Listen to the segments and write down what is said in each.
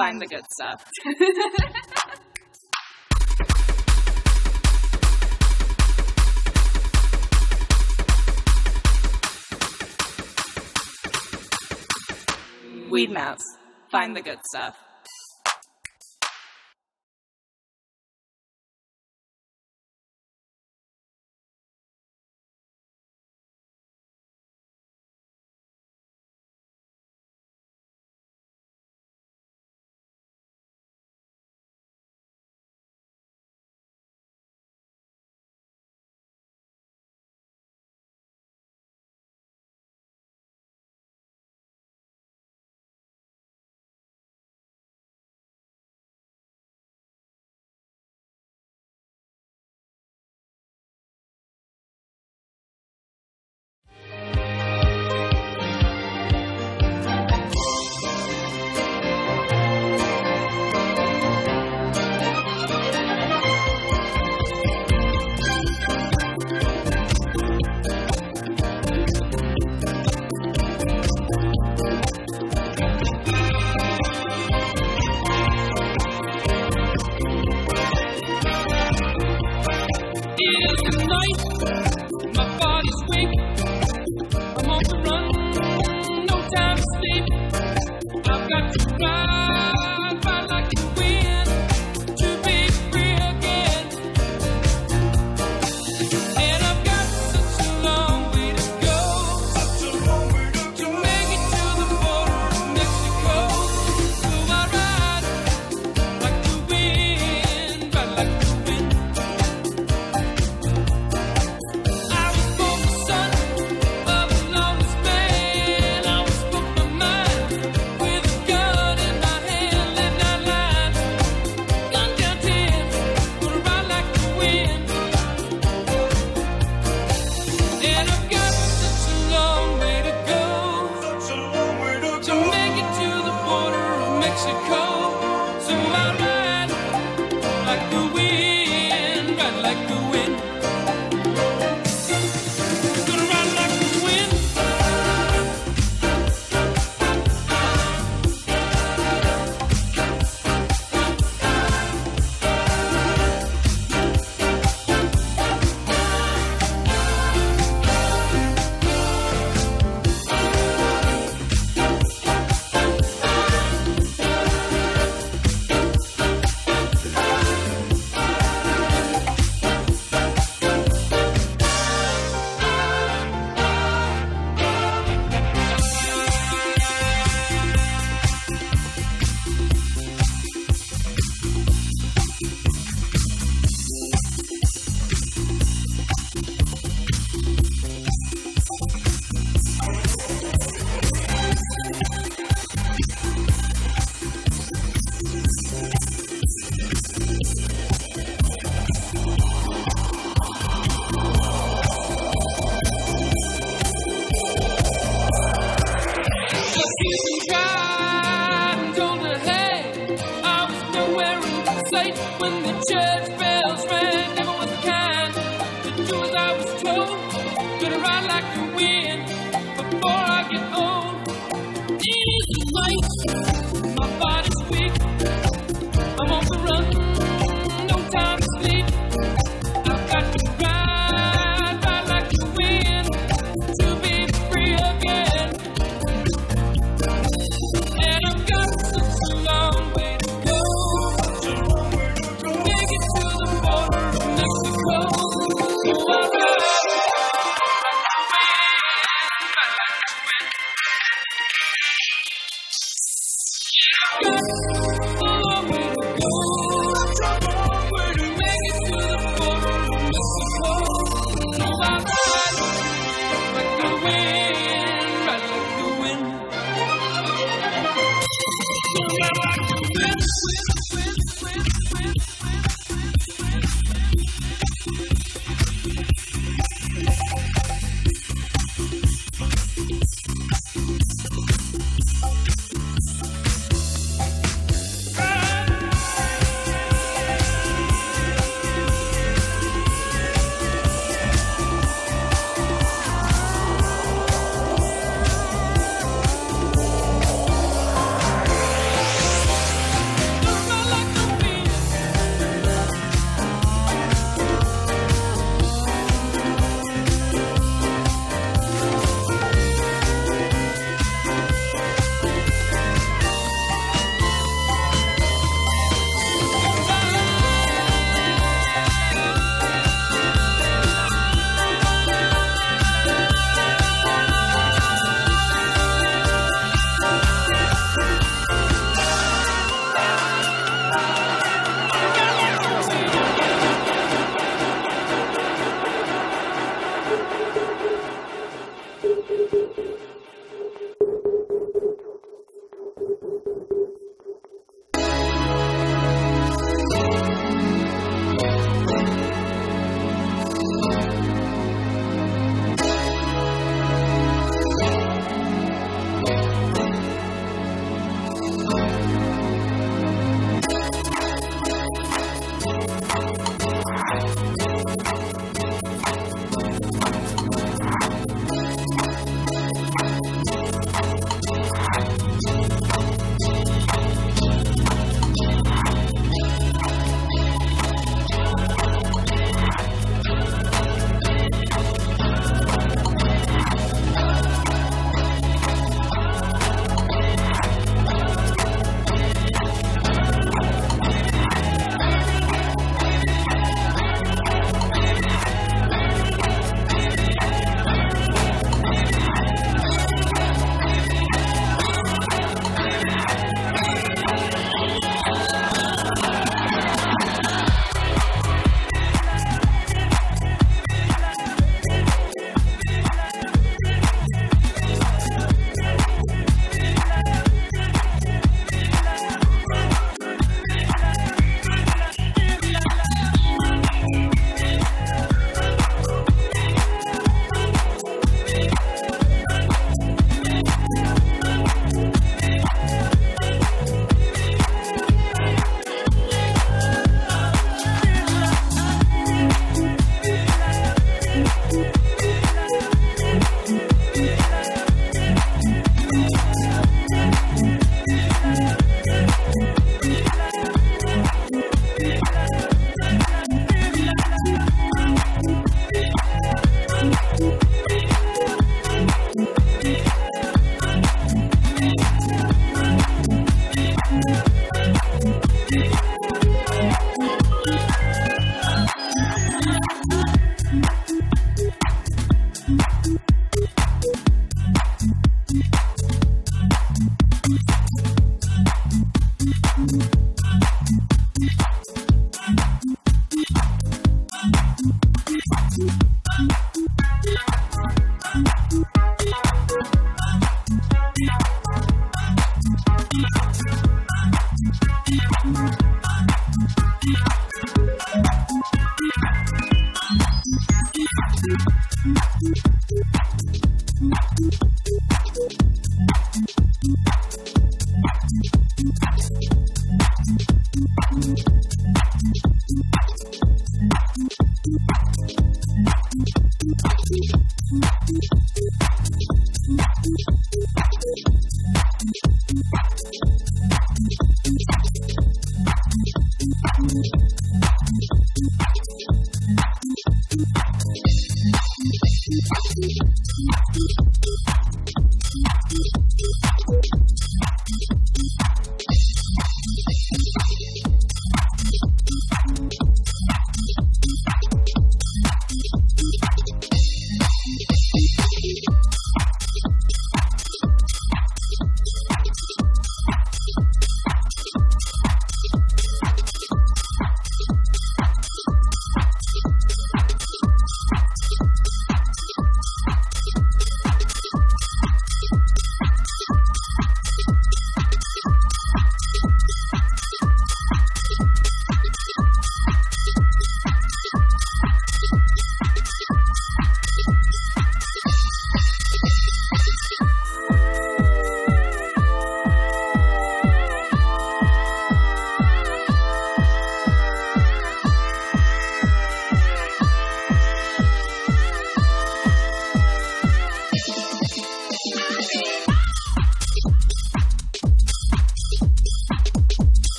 find the good stuff. Weed Mouse. Find the good stuff.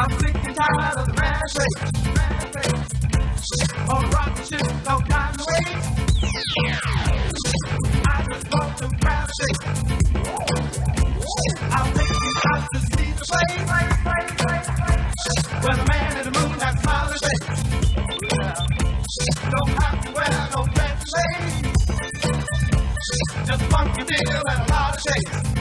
I'm sick and tired of the rat race. shakes. rock rotten shit, no time to wait. I just want to grab shakes. I'm thinking I just to see the play, play. Where the man in the moon has smiled and shakes. Yeah. Don't have to wear no fancy shades. Just funky your deal and a lot of shakes.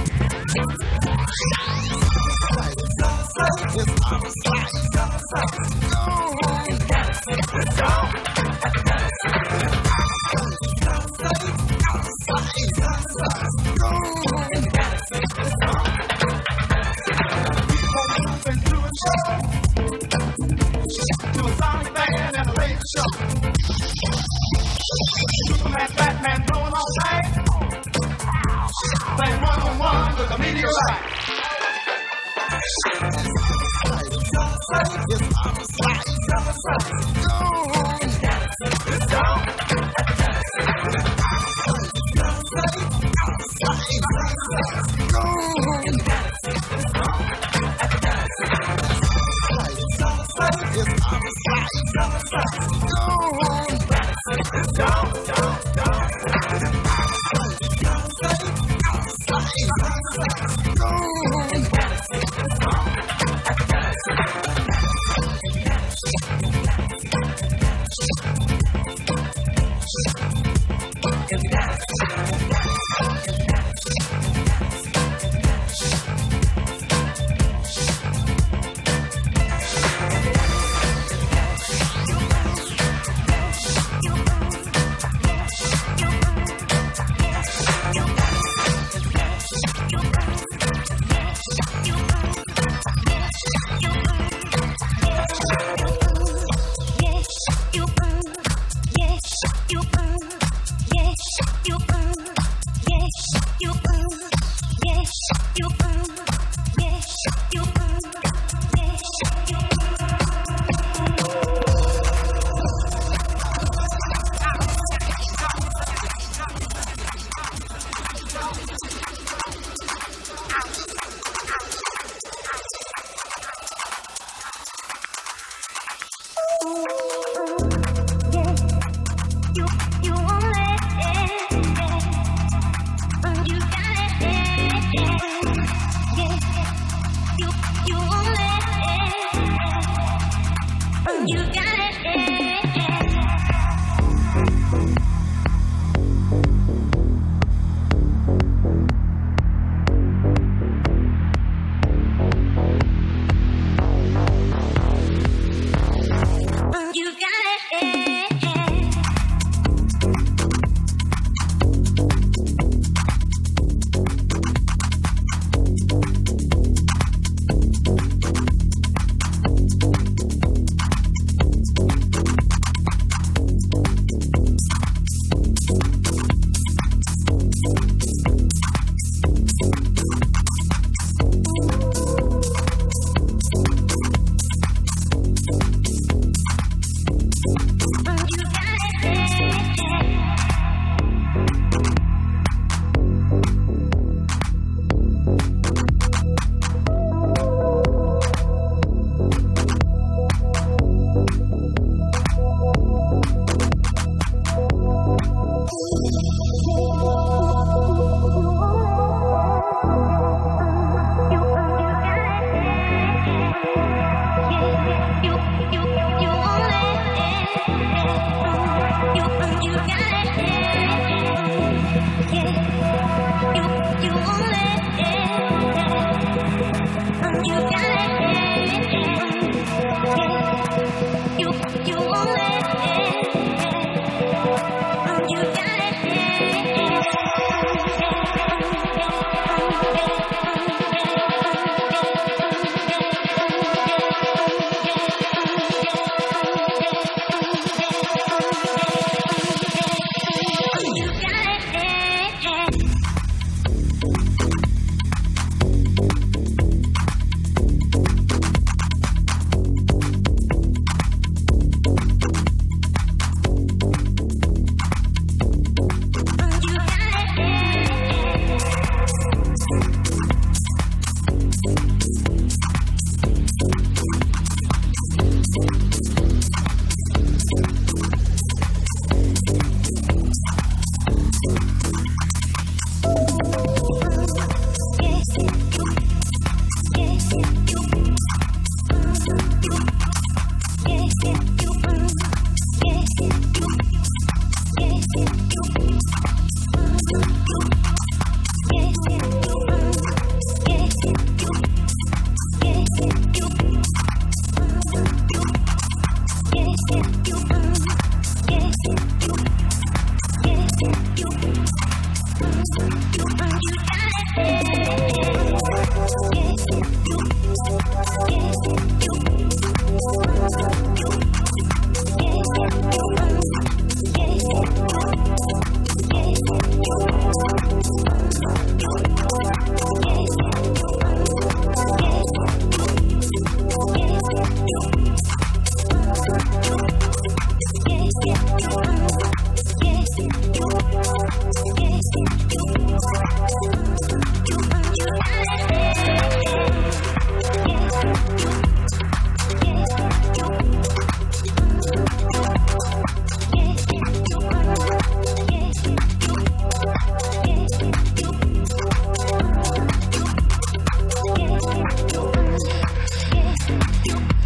Música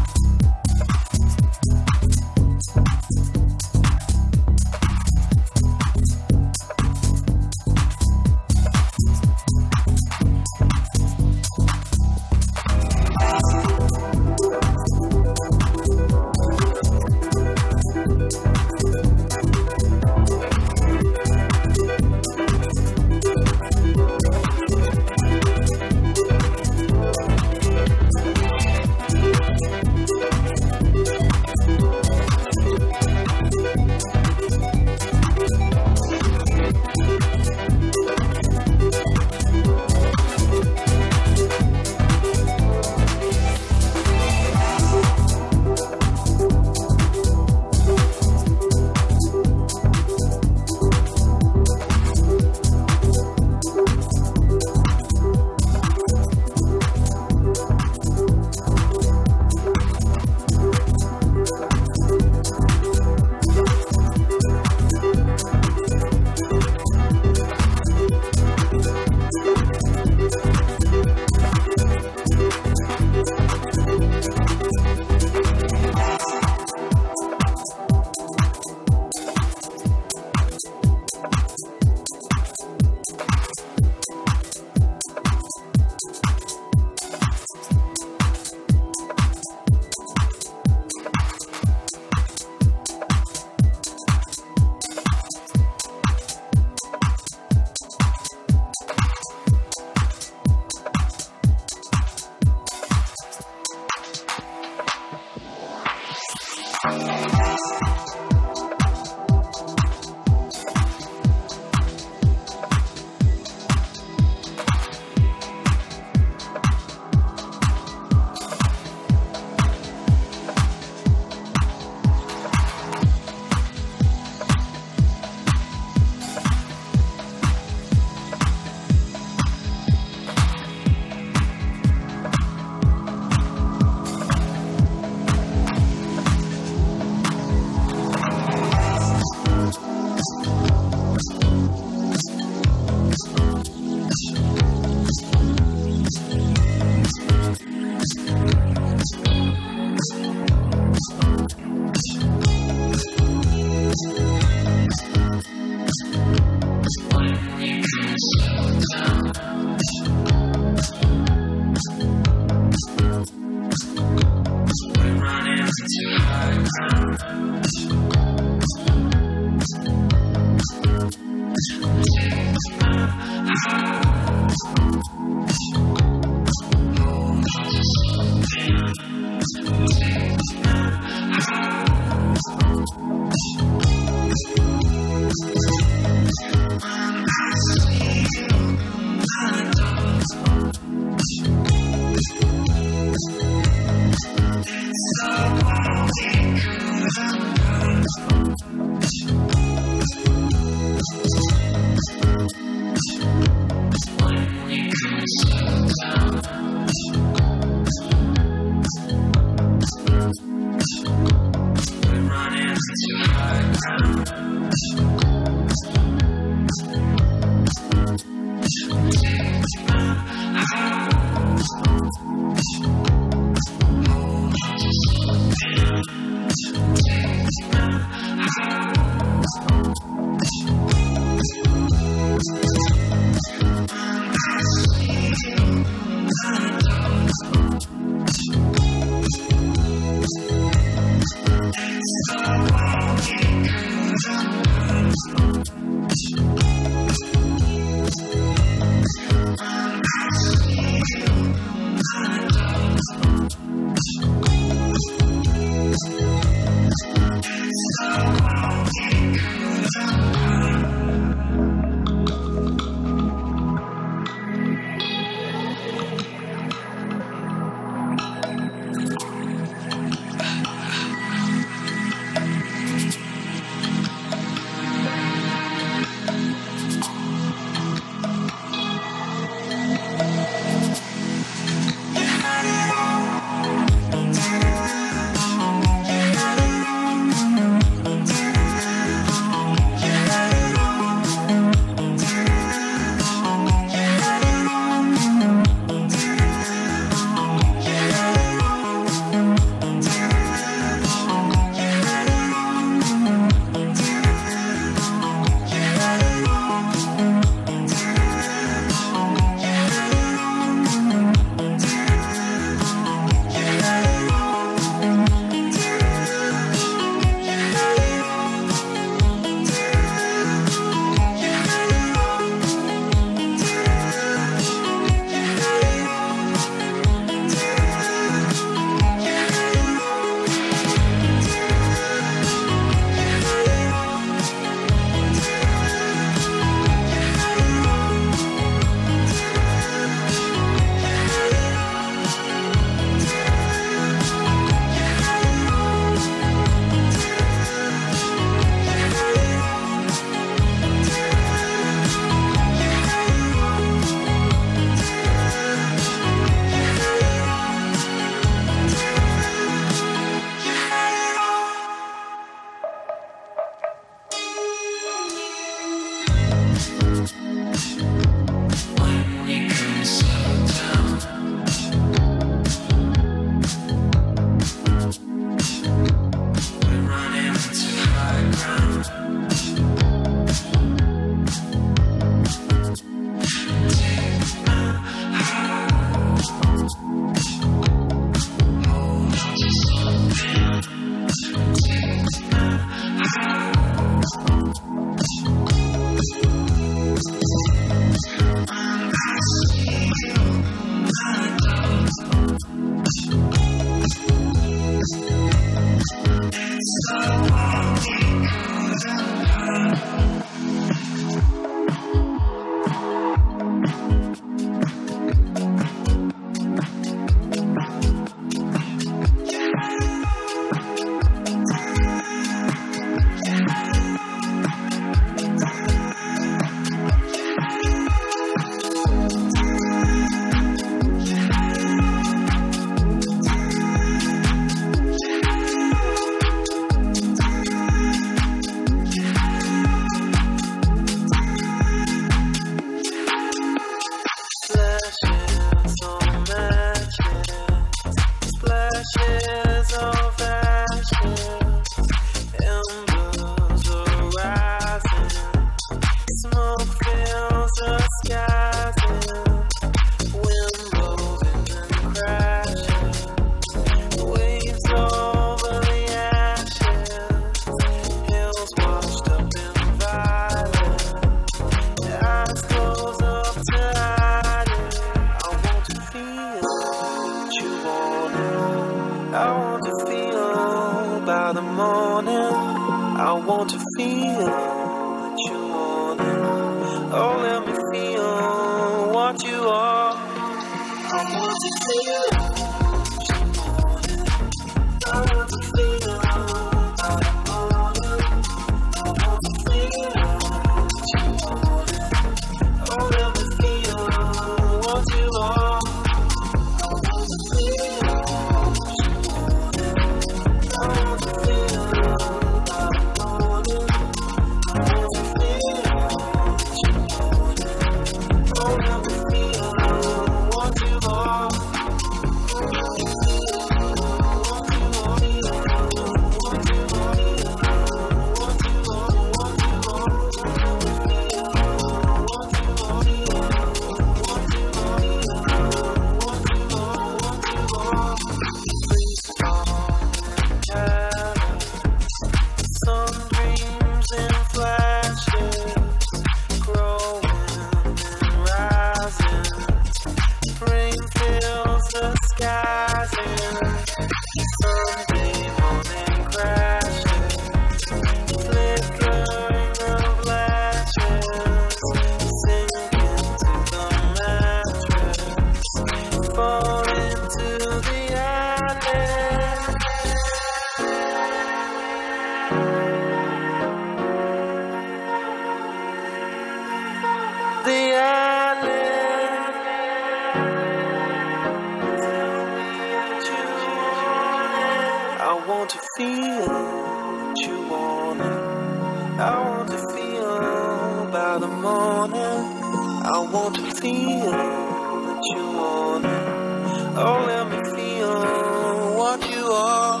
Oh, let me feel what you are.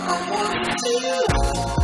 I want to.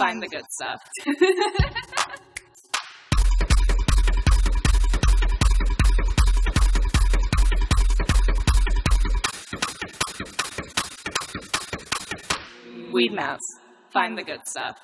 Find the good stuff. Weed mouse. Find the good stuff.